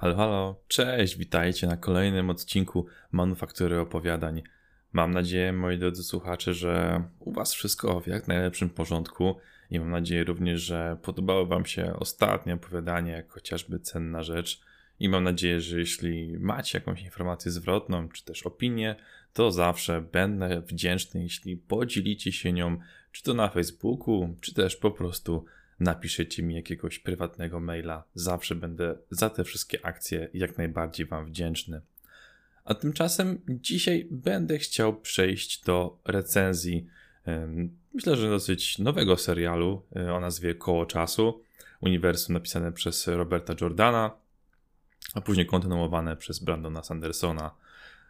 Halo, halo, cześć, witajcie na kolejnym odcinku Manufaktury Opowiadań. Mam nadzieję, moi drodzy słuchacze, że u Was wszystko w jak najlepszym porządku i mam nadzieję również, że podobało Wam się ostatnie opowiadanie, jak chociażby cenna rzecz. I mam nadzieję, że jeśli macie jakąś informację zwrotną czy też opinię, to zawsze będę wdzięczny, jeśli podzielicie się nią, czy to na Facebooku, czy też po prostu napiszecie mi jakiegoś prywatnego maila. Zawsze będę za te wszystkie akcje jak najbardziej Wam wdzięczny. A tymczasem dzisiaj będę chciał przejść do recenzji, myślę, że dosyć nowego serialu e, o nazwie Koło Czasu. Uniwersum napisane przez Roberta Jordana, a później kontynuowane przez Brandona Sandersona.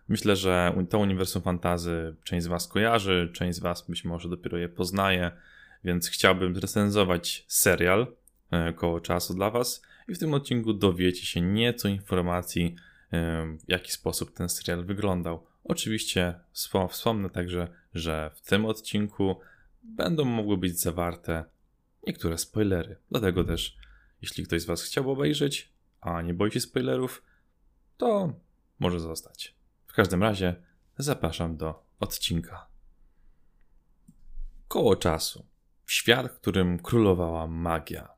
Myślę, że to uniwersum fantazy część z Was kojarzy, część z Was być może dopiero je poznaje więc chciałbym recenzować serial e, koło czasu dla Was i w tym odcinku dowiecie się nieco informacji, e, w jaki sposób ten serial wyglądał. Oczywiście wspomnę także, że w tym odcinku będą mogły być zawarte niektóre spoilery. Dlatego też, jeśli ktoś z Was chciał obejrzeć, a nie boi się spoilerów, to może zostać. W każdym razie zapraszam do odcinka. Koło czasu świat, w którym królowała magia.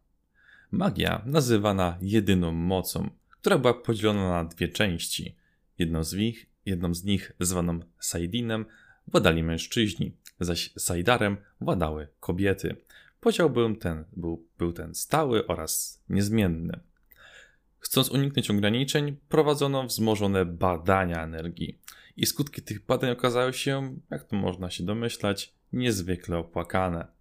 Magia nazywana jedyną mocą, która była podzielona na dwie części. Jedną z nich, jedną z nich zwaną Saidinem władali mężczyźni, zaś Saidarem władały kobiety. Podział był ten, był, był ten stały oraz niezmienny. Chcąc uniknąć ograniczeń, prowadzono wzmożone badania energii. I skutki tych badań okazały się, jak to można się domyślać, niezwykle opłakane.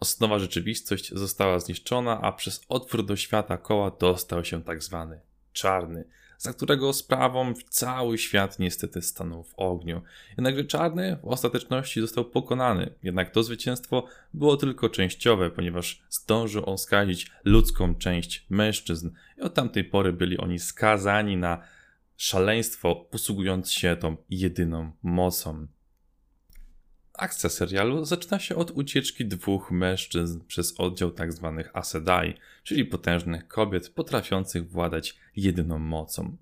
Osnowa rzeczywistość została zniszczona, a przez otwór do świata koła dostał się tak zwany czarny, za którego sprawą cały świat niestety stanął w ogniu. Jednakże czarny w ostateczności został pokonany, jednak to zwycięstwo było tylko częściowe, ponieważ zdążył on skazić ludzką część mężczyzn i od tamtej pory byli oni skazani na szaleństwo, posługując się tą jedyną mocą. Akcja serialu zaczyna się od ucieczki dwóch mężczyzn przez oddział tzw. Tak Asedai, czyli potężnych kobiet potrafiących władać jedyną mocą.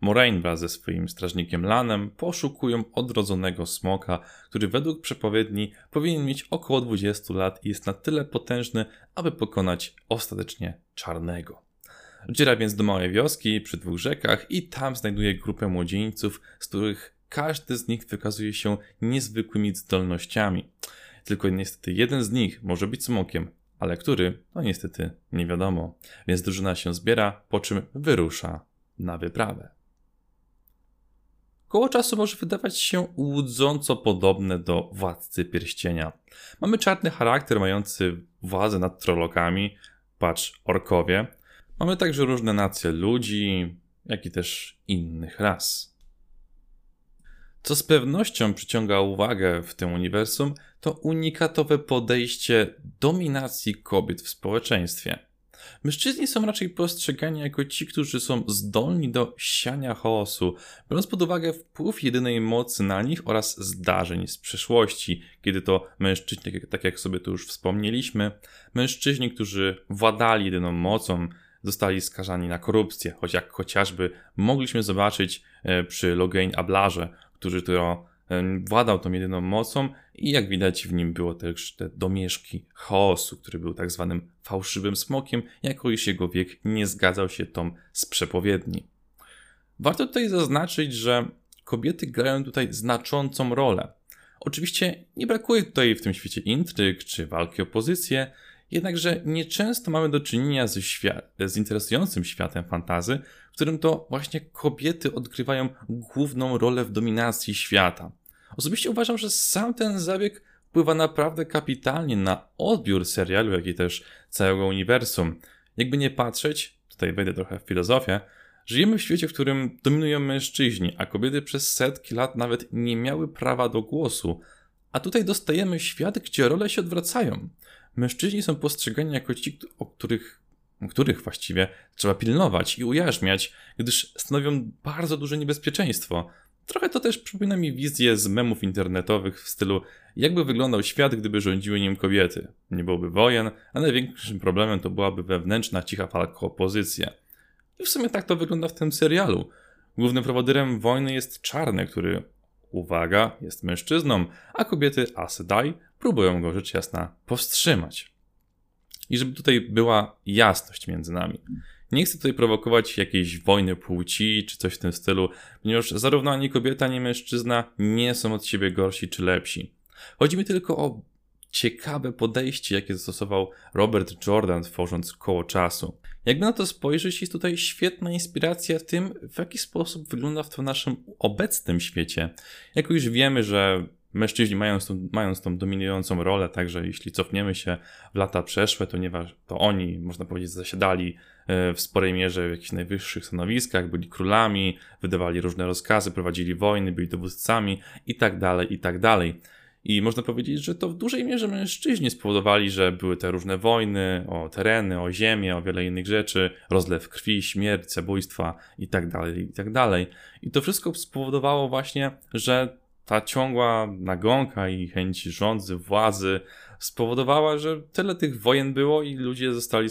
Moraine wraz ze swoim strażnikiem Lanem poszukują odrodzonego smoka, który według przepowiedni powinien mieć około 20 lat i jest na tyle potężny, aby pokonać ostatecznie czarnego. Wdziera więc do małej wioski przy dwóch rzekach i tam znajduje grupę młodzieńców, z których każdy z nich wykazuje się niezwykłymi zdolnościami. Tylko niestety jeden z nich może być smokiem, ale który, no niestety nie wiadomo. Więc drużyna się zbiera, po czym wyrusza na wyprawę. Koło czasu może wydawać się łudząco podobne do władcy pierścienia. Mamy czarny charakter mający władzę nad trolokami, patrz orkowie. Mamy także różne nacje ludzi, jak i też innych ras. Co z pewnością przyciąga uwagę w tym uniwersum, to unikatowe podejście dominacji kobiet w społeczeństwie. Mężczyźni są raczej postrzegani jako ci, którzy są zdolni do siania chaosu, biorąc pod uwagę wpływ jedynej mocy na nich oraz zdarzeń z przeszłości, kiedy to mężczyźni, tak jak sobie tu już wspomnieliśmy, mężczyźni, którzy władali jedyną mocą, zostali skazani na korupcję, choć jak chociażby mogliśmy zobaczyć e, przy Logain Ablarze, który to władał tą jedyną mocą i jak widać w nim było też te domieszki chaosu, który był tak zwanym fałszywym smokiem, jako iż jego wiek nie zgadzał się tą z przepowiedni. Warto tutaj zaznaczyć, że kobiety grają tutaj znaczącą rolę. Oczywiście nie brakuje tutaj w tym świecie intryg czy walki o pozycję, Jednakże nieczęsto mamy do czynienia ze świat, z interesującym światem fantazy, którym to właśnie kobiety odgrywają główną rolę w dominacji świata. Osobiście uważam, że sam ten zabieg wpływa naprawdę kapitalnie na odbiór serialu, jak i też całego uniwersum. Jakby nie patrzeć, tutaj wejdę trochę w filozofię, żyjemy w świecie, w którym dominują mężczyźni, a kobiety przez setki lat nawet nie miały prawa do głosu. A tutaj dostajemy świat, gdzie role się odwracają mężczyźni są postrzegani jako ci, o których, których właściwie trzeba pilnować i ujarzmiać, gdyż stanowią bardzo duże niebezpieczeństwo. Trochę to też przypomina mi wizję z memów internetowych w stylu jakby wyglądał świat, gdyby rządziły nim kobiety. Nie byłoby wojen, a największym problemem to byłaby wewnętrzna cicha walka o pozycję. I w sumie tak to wygląda w tym serialu. Głównym prowodyrem wojny jest czarny, który, uwaga, jest mężczyzną, a kobiety Asedai próbują go rzecz jasna powstrzymać. I żeby tutaj była jasność między nami. Nie chcę tutaj prowokować jakiejś wojny płci czy coś w tym stylu, ponieważ zarówno ani kobieta, ani mężczyzna nie są od siebie gorsi czy lepsi. Chodzi mi tylko o ciekawe podejście, jakie zastosował Robert Jordan tworząc koło czasu. Jakby na to spojrzeć, jest tutaj świetna inspiracja w tym, w jaki sposób wygląda to w naszym obecnym świecie. Jako już wiemy, że mężczyźni mają tą, mają tą dominującą rolę, także jeśli cofniemy się w lata przeszłe, to, nie, to oni, można powiedzieć, zasiadali e, w sporej mierze w jakichś najwyższych stanowiskach, byli królami, wydawali różne rozkazy, prowadzili wojny, byli dowódcami i tak dalej, i tak dalej. I można powiedzieć, że to w dużej mierze mężczyźni spowodowali, że były te różne wojny o tereny, o ziemię, o wiele innych rzeczy, rozlew krwi, śmierć, zabójstwa i tak dalej, i tak dalej. I to wszystko spowodowało właśnie, że ta ciągła nagonka i chęć rządzy, władzy spowodowała, że tyle tych wojen było i ludzie zostali,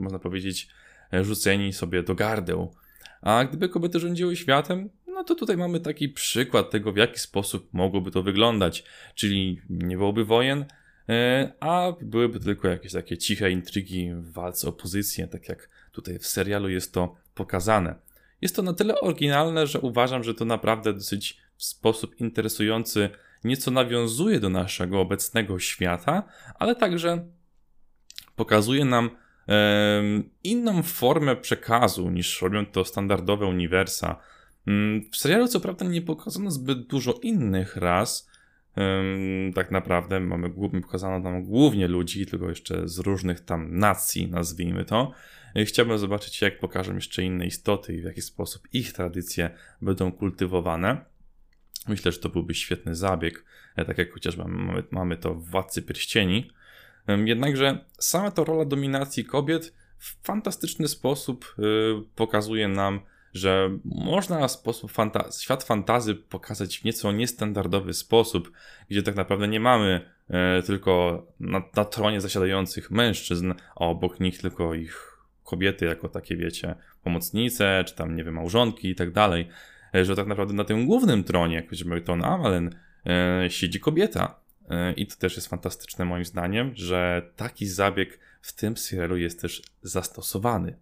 można powiedzieć, rzuceni sobie do gardeł. A gdyby kobiety rządziły światem, no to tutaj mamy taki przykład tego, w jaki sposób mogłoby to wyglądać. Czyli nie byłoby wojen, e, a byłyby tylko jakieś takie ciche intrygi w walce opozycji, tak jak tutaj w serialu jest to pokazane. Jest to na tyle oryginalne, że uważam, że to naprawdę dosyć w sposób interesujący nieco nawiązuje do naszego obecnego świata, ale także pokazuje nam inną formę przekazu niż robią to standardowe uniwersa. Mm, w serialu co prawda nie pokazano zbyt dużo innych ras, tak naprawdę mamy pokazano tam głównie ludzi, tylko jeszcze z różnych tam nacji, nazwijmy to. Chciałbym zobaczyć, jak pokażą jeszcze inne istoty i w jaki sposób ich tradycje będą kultywowane. Myślę, że to byłby świetny zabieg, e, tak jak chociażby mamy, mamy to w Władcy Pierścieni. Jednakże sama ta rola dominacji kobiet w fantastyczny sposób y, pokazuje nam, że można sposób fanta świat fantazy pokazać w nieco niestandardowy sposób, gdzie tak naprawdę nie mamy e, tylko na, na tronie zasiadających mężczyzn, a obok nich tylko ich kobiety jako takie, wiecie, pomocnice, czy tam, nie wiem, małżonki i tak dalej, e, że tak naprawdę na tym głównym tronie, jak choćby Ton Amalen, e, siedzi kobieta. I to też jest fantastyczne moim zdaniem, że taki zabieg w tym serialu jest też zastosowany.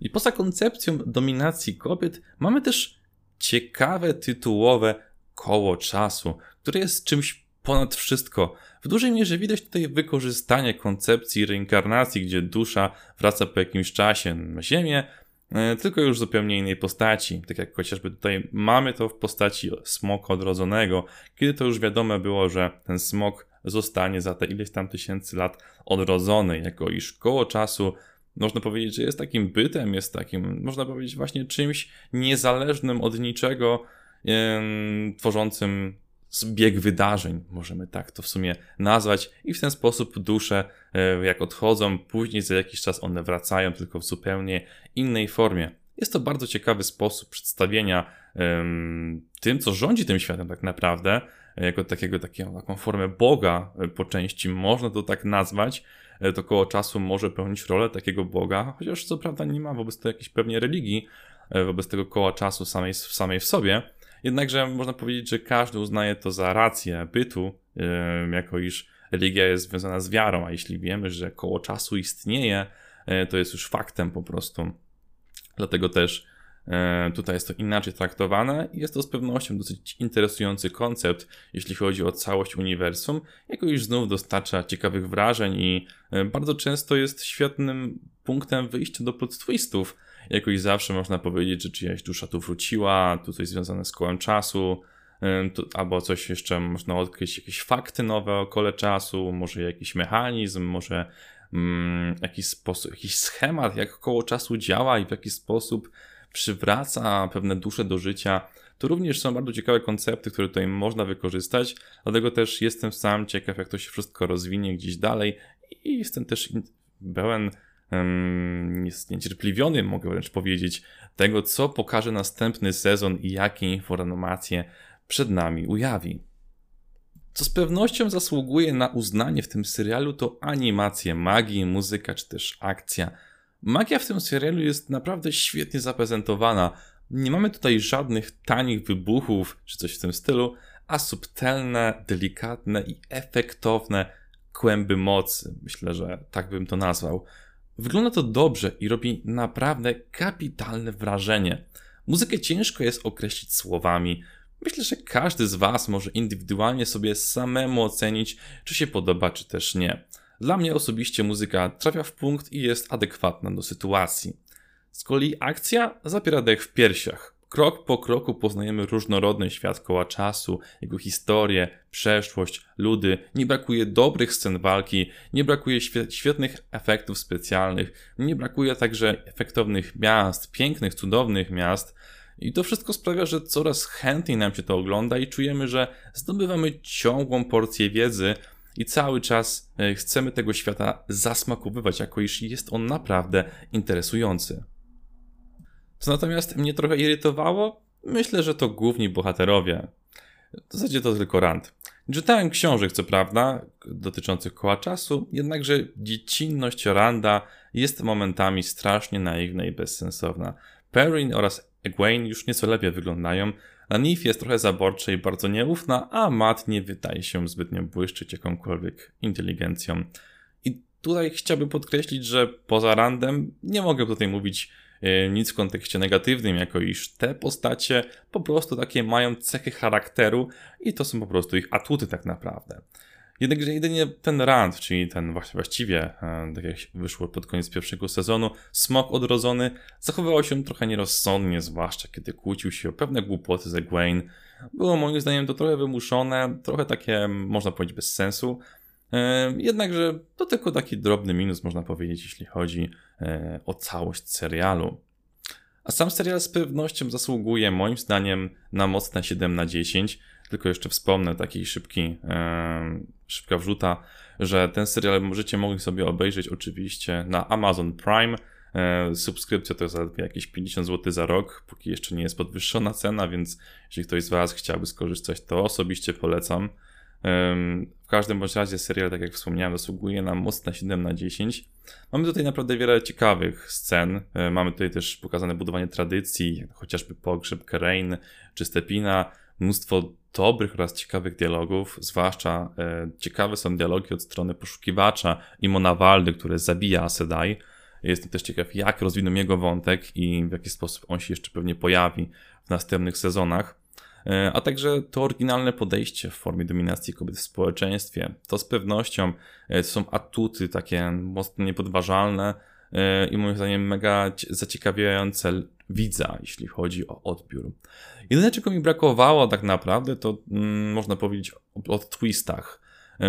I poza koncepcją dominacji kobiet, mamy też ciekawe tytułowe koło czasu, które jest czymś ponad wszystko. W dużej mierze widać tutaj wykorzystanie koncepcji reinkarnacji, gdzie dusza wraca po jakimś czasie na Ziemię, e, tylko już zupełnie innej postaci. Tak jak chociażby tutaj mamy to w postaci smoka odrodzonego, kiedy to już wiadomo było, że ten smok zostanie za te ileś tam tysięcy lat odrodzony, jako iż koło czasu można powiedzieć, że jest takim bytem, jest takim, można powiedzieć, właśnie czymś niezależnym od niczego, tworzącym zbieg wydarzeń, możemy tak to w sumie nazwać, i w ten sposób dusze, yy, jak odchodzą, później za jakiś czas one wracają, tylko w zupełnie innej formie. Jest to bardzo ciekawy sposób przedstawienia yy, tym, co rządzi tym światem, tak naprawdę, jako takiego, takiego, taką formę Boga e, po części, można to tak nazwać, E, to koło czasu może pełnić rolę takiego Boga, chociaż co prawda nie ma wobec tego jakiejś pewnie religii, e, wobec tego koła czasu samej, samej w sobie. Jednakże można powiedzieć, że każdy uznaje to za rację bytu, e, jako iż religia jest związana z wiarą, a jeśli wiemy, że koło czasu istnieje, to jest już faktem po prostu. Dlatego też E, tutaj jest to inaczej traktowane i jest to z pewnością dosyć interesujący koncept, jeśli chodzi o całość uniwersum, jako już znów dostarcza ciekawych wrażeń i e, bardzo często jest świetnym punktem wyjścia do plot twistów. Jakoś zawsze można powiedzieć, że czyjaś dusza tu wróciła, tu coś związane z kołem czasu, albo coś jeszcze można odkryć, jakieś fakty nowe o kole czasu, może jakiś mechanizm, może mm, jakiś sposób, jakiś schemat, jak koło czasu działa i w jaki sposób przywraca pewne dusze do życia. To również są bardzo ciekawe koncepty, które tutaj można wykorzystać, dlatego też jestem sam ciekaw, jak to się wszystko rozwinie gdzieś dalej i jestem też pełen jest niecierpliwiony, mogę wręcz powiedzieć, tego, co pokaże następny sezon i jakie informacje przed nami ujawi. Co z pewnością zasługuje na uznanie w tym serialu, to animacje magii, muzyka czy też akcja Magia w tym serialu jest naprawdę świetnie zaprezentowana. Nie mamy tutaj żadnych tanich wybuchów czy coś w tym stylu, a subtelne, delikatne i efektowne kłęby mocy. Myślę, że tak bym to nazwał. Wygląda to dobrze i robi naprawdę kapitalne wrażenie. Muzykę ciężko jest określić słowami. Myślę, że każdy z Was może indywidualnie sobie samemu ocenić, czy się podoba, czy też nie. Dla mnie osobiście muzyka trafia w punkt i jest adekwatna do sytuacji. Z kolei akcja zapiera dech w piersiach. Krok po kroku poznajemy różnorodny świat koła czasu, jego historię, przeszłość, ludy. Nie brakuje dobrych scen walki, nie brakuje świetnych efektów specjalnych, nie brakuje także efektownych miast, pięknych, cudownych miast. I to wszystko sprawia, że coraz chętniej nam się to ogląda i czujemy, że zdobywamy ciągłą porcję wiedzy i cały czas e, chcemy tego świata zasmakowywać, jako iż jest on naprawdę interesujący. Co natomiast mnie trochę irytowało, myślę, że to główni bohaterowie. W zasadzie to tylko Rand. Czytałem książek, co prawda, dotyczących koła czasu, jednakże dziecinność Randa jest momentami strasznie naiwna i bezsensowna. Perrin oraz Egwene już nieco lepiej wyglądają, a Nif jest trochę zaborcza i bardzo nieufna, a Matt nie wydaje się zbytnio błyszczyć jakąkolwiek inteligencją. Tutaj chciałbym podkreślić, że poza Randem nie mogę tutaj mówić E, nic w kontekście negatywnym, jako iż te postacie po prostu takie mają cechy charakteru i to są po prostu ich atuty tak naprawdę. Jednakże jedynie ten Rand, czyli ten właściwie, e, tak jak wyszło pod koniec pierwszego sezonu, smok odrodzony, zachowywał się trochę nierozsądnie, zwłaszcza kiedy kłócił się o pewne głupoty ze Gwen. Było moim zdaniem to trochę wymuszone, trochę takie, można powiedzieć, bez sensu. E, jednakże to tylko taki drobny minus, można powiedzieć, jeśli chodzi e, o całość serialu. A sam serial z pewnością zasługuje, moim zdaniem, na mocne 7 na 10. Tylko jeszcze wspomnę taki szybki, e, szybka wrzuta, że ten serial możecie mogli sobie obejrzeć oczywiście na Amazon Prime. Subskrypcja to jest zaledwie jakieś 50 zł za rok, póki jeszcze nie jest podwyższona cena, więc jeśli ktoś z Was chciałby skorzystać, to osobiście polecam. W każdym bądź razie serial, tak jak wspomniałem, zasługuje na mocne 7 na 10. Mamy tutaj naprawdę wiele ciekawych scen. E, mamy tutaj też pokazane budowanie tradycji, chociażby pogrzeb Kerain czy Stepina. Mnóstwo dobrych oraz ciekawych dialogów, zwłaszcza e, ciekawe są dialogi od strony poszukiwacza i Waldy, który zabija Sedai. Jestem też ciekaw, jak rozwiną jego wątek i w jaki sposób on się jeszcze pewnie pojawi w następnych sezonach. E, a także to oryginalne podejście w formie dominacji kobiet w społeczeństwie. To z pewnością e, są atuty takie mocno niepodważalne e, i moim zdaniem mega zaciekawiające widza, jeśli chodzi o odbiór. Jedyne, czego mi brakowało tak naprawdę, to mm, można powiedzieć o, o twistach.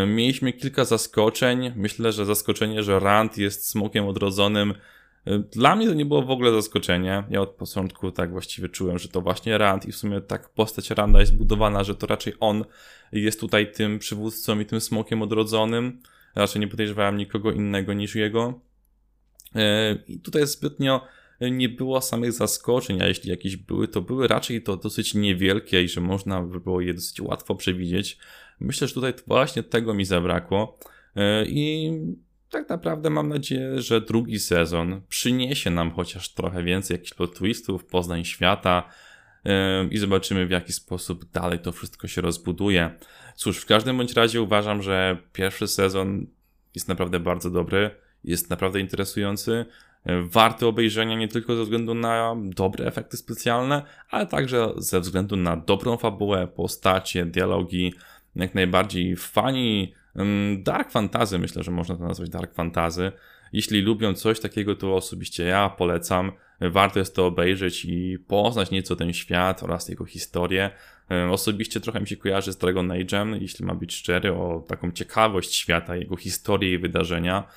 Mieliśmy kilka zaskoczeń. Myślę, że zaskoczenie, że Rand jest smokiem odrodzonym dla mnie to nie było w ogóle zaskoczenie. Ja od początku tak właściwie czułem, że to właśnie Rand i w sumie tak postać Randa jest budowana, że to raczej on jest tutaj tym przywódcą i tym smokiem odrodzonym. Raczej nie podejrzewałem nikogo innego niż jego. E, I tutaj zbytnio nie było samych zaskoczeń, a jeśli jakieś były, to były raczej to dosyć niewielkie i że można by było je dosyć łatwo przewidzieć. Myślę, że tutaj właśnie tego mi zabrakło. E, I tak naprawdę mam nadzieję, że drugi sezon przyniesie nam chociaż trochę więcej jakichś plot twistów, poznań świata yy, i zobaczymy w jaki sposób dalej to wszystko się rozbuduje. Cóż, w każdym bądź razie uważam, że pierwszy sezon jest naprawdę bardzo dobry, jest naprawdę interesujący, warty obejrzenia nie tylko ze względu na dobre efekty specjalne, ale także ze względu na dobrą fabułę, postacie, dialogi, jak najbardziej fani Dark fantasy, myślę, że można to nazwać dark fantasy. Jeśli lubią coś takiego, to osobiście ja polecam. Warto jest to obejrzeć i poznać nieco ten świat oraz jego historię. Osobiście trochę mi się kojarzy z Dragon Age'em, jeśli ma być szczery, o taką ciekawość świata, jego historię i wydarzenia.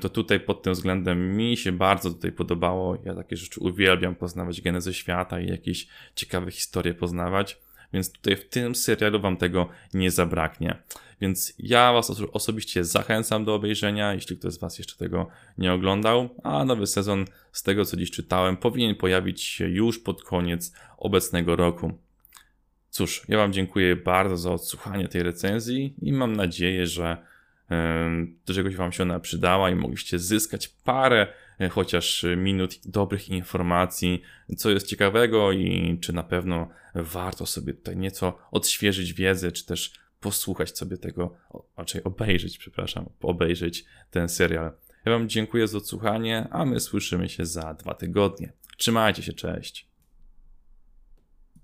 To tutaj pod tym względem mi się bardzo tutaj podobało. Ja takie rzeczy uwielbiam poznawać genezę świata i jakieś ciekawe historie poznawać. Więc tutaj w tym serialu wam tego nie zabraknie. Więc ja Was osobiście zachęcam do obejrzenia, jeśli ktoś z Was jeszcze tego nie oglądał. A nowy sezon, z tego co dziś czytałem, powinien pojawić się już pod koniec obecnego roku. Cóż, ja Wam dziękuję bardzo za odsłuchanie tej recenzji i mam nadzieję, że do czegoś Wam się ona przydała i mogliście zyskać parę chociaż minut dobrych informacji, co jest ciekawego i czy na pewno warto sobie tutaj nieco odświeżyć wiedzę, czy też posłuchać sobie tego, raczej obejrzeć, przepraszam, obejrzeć ten serial. Ja Wam dziękuję za odsłuchanie, a my słyszymy się za dwa tygodnie. Trzymajcie się, cześć.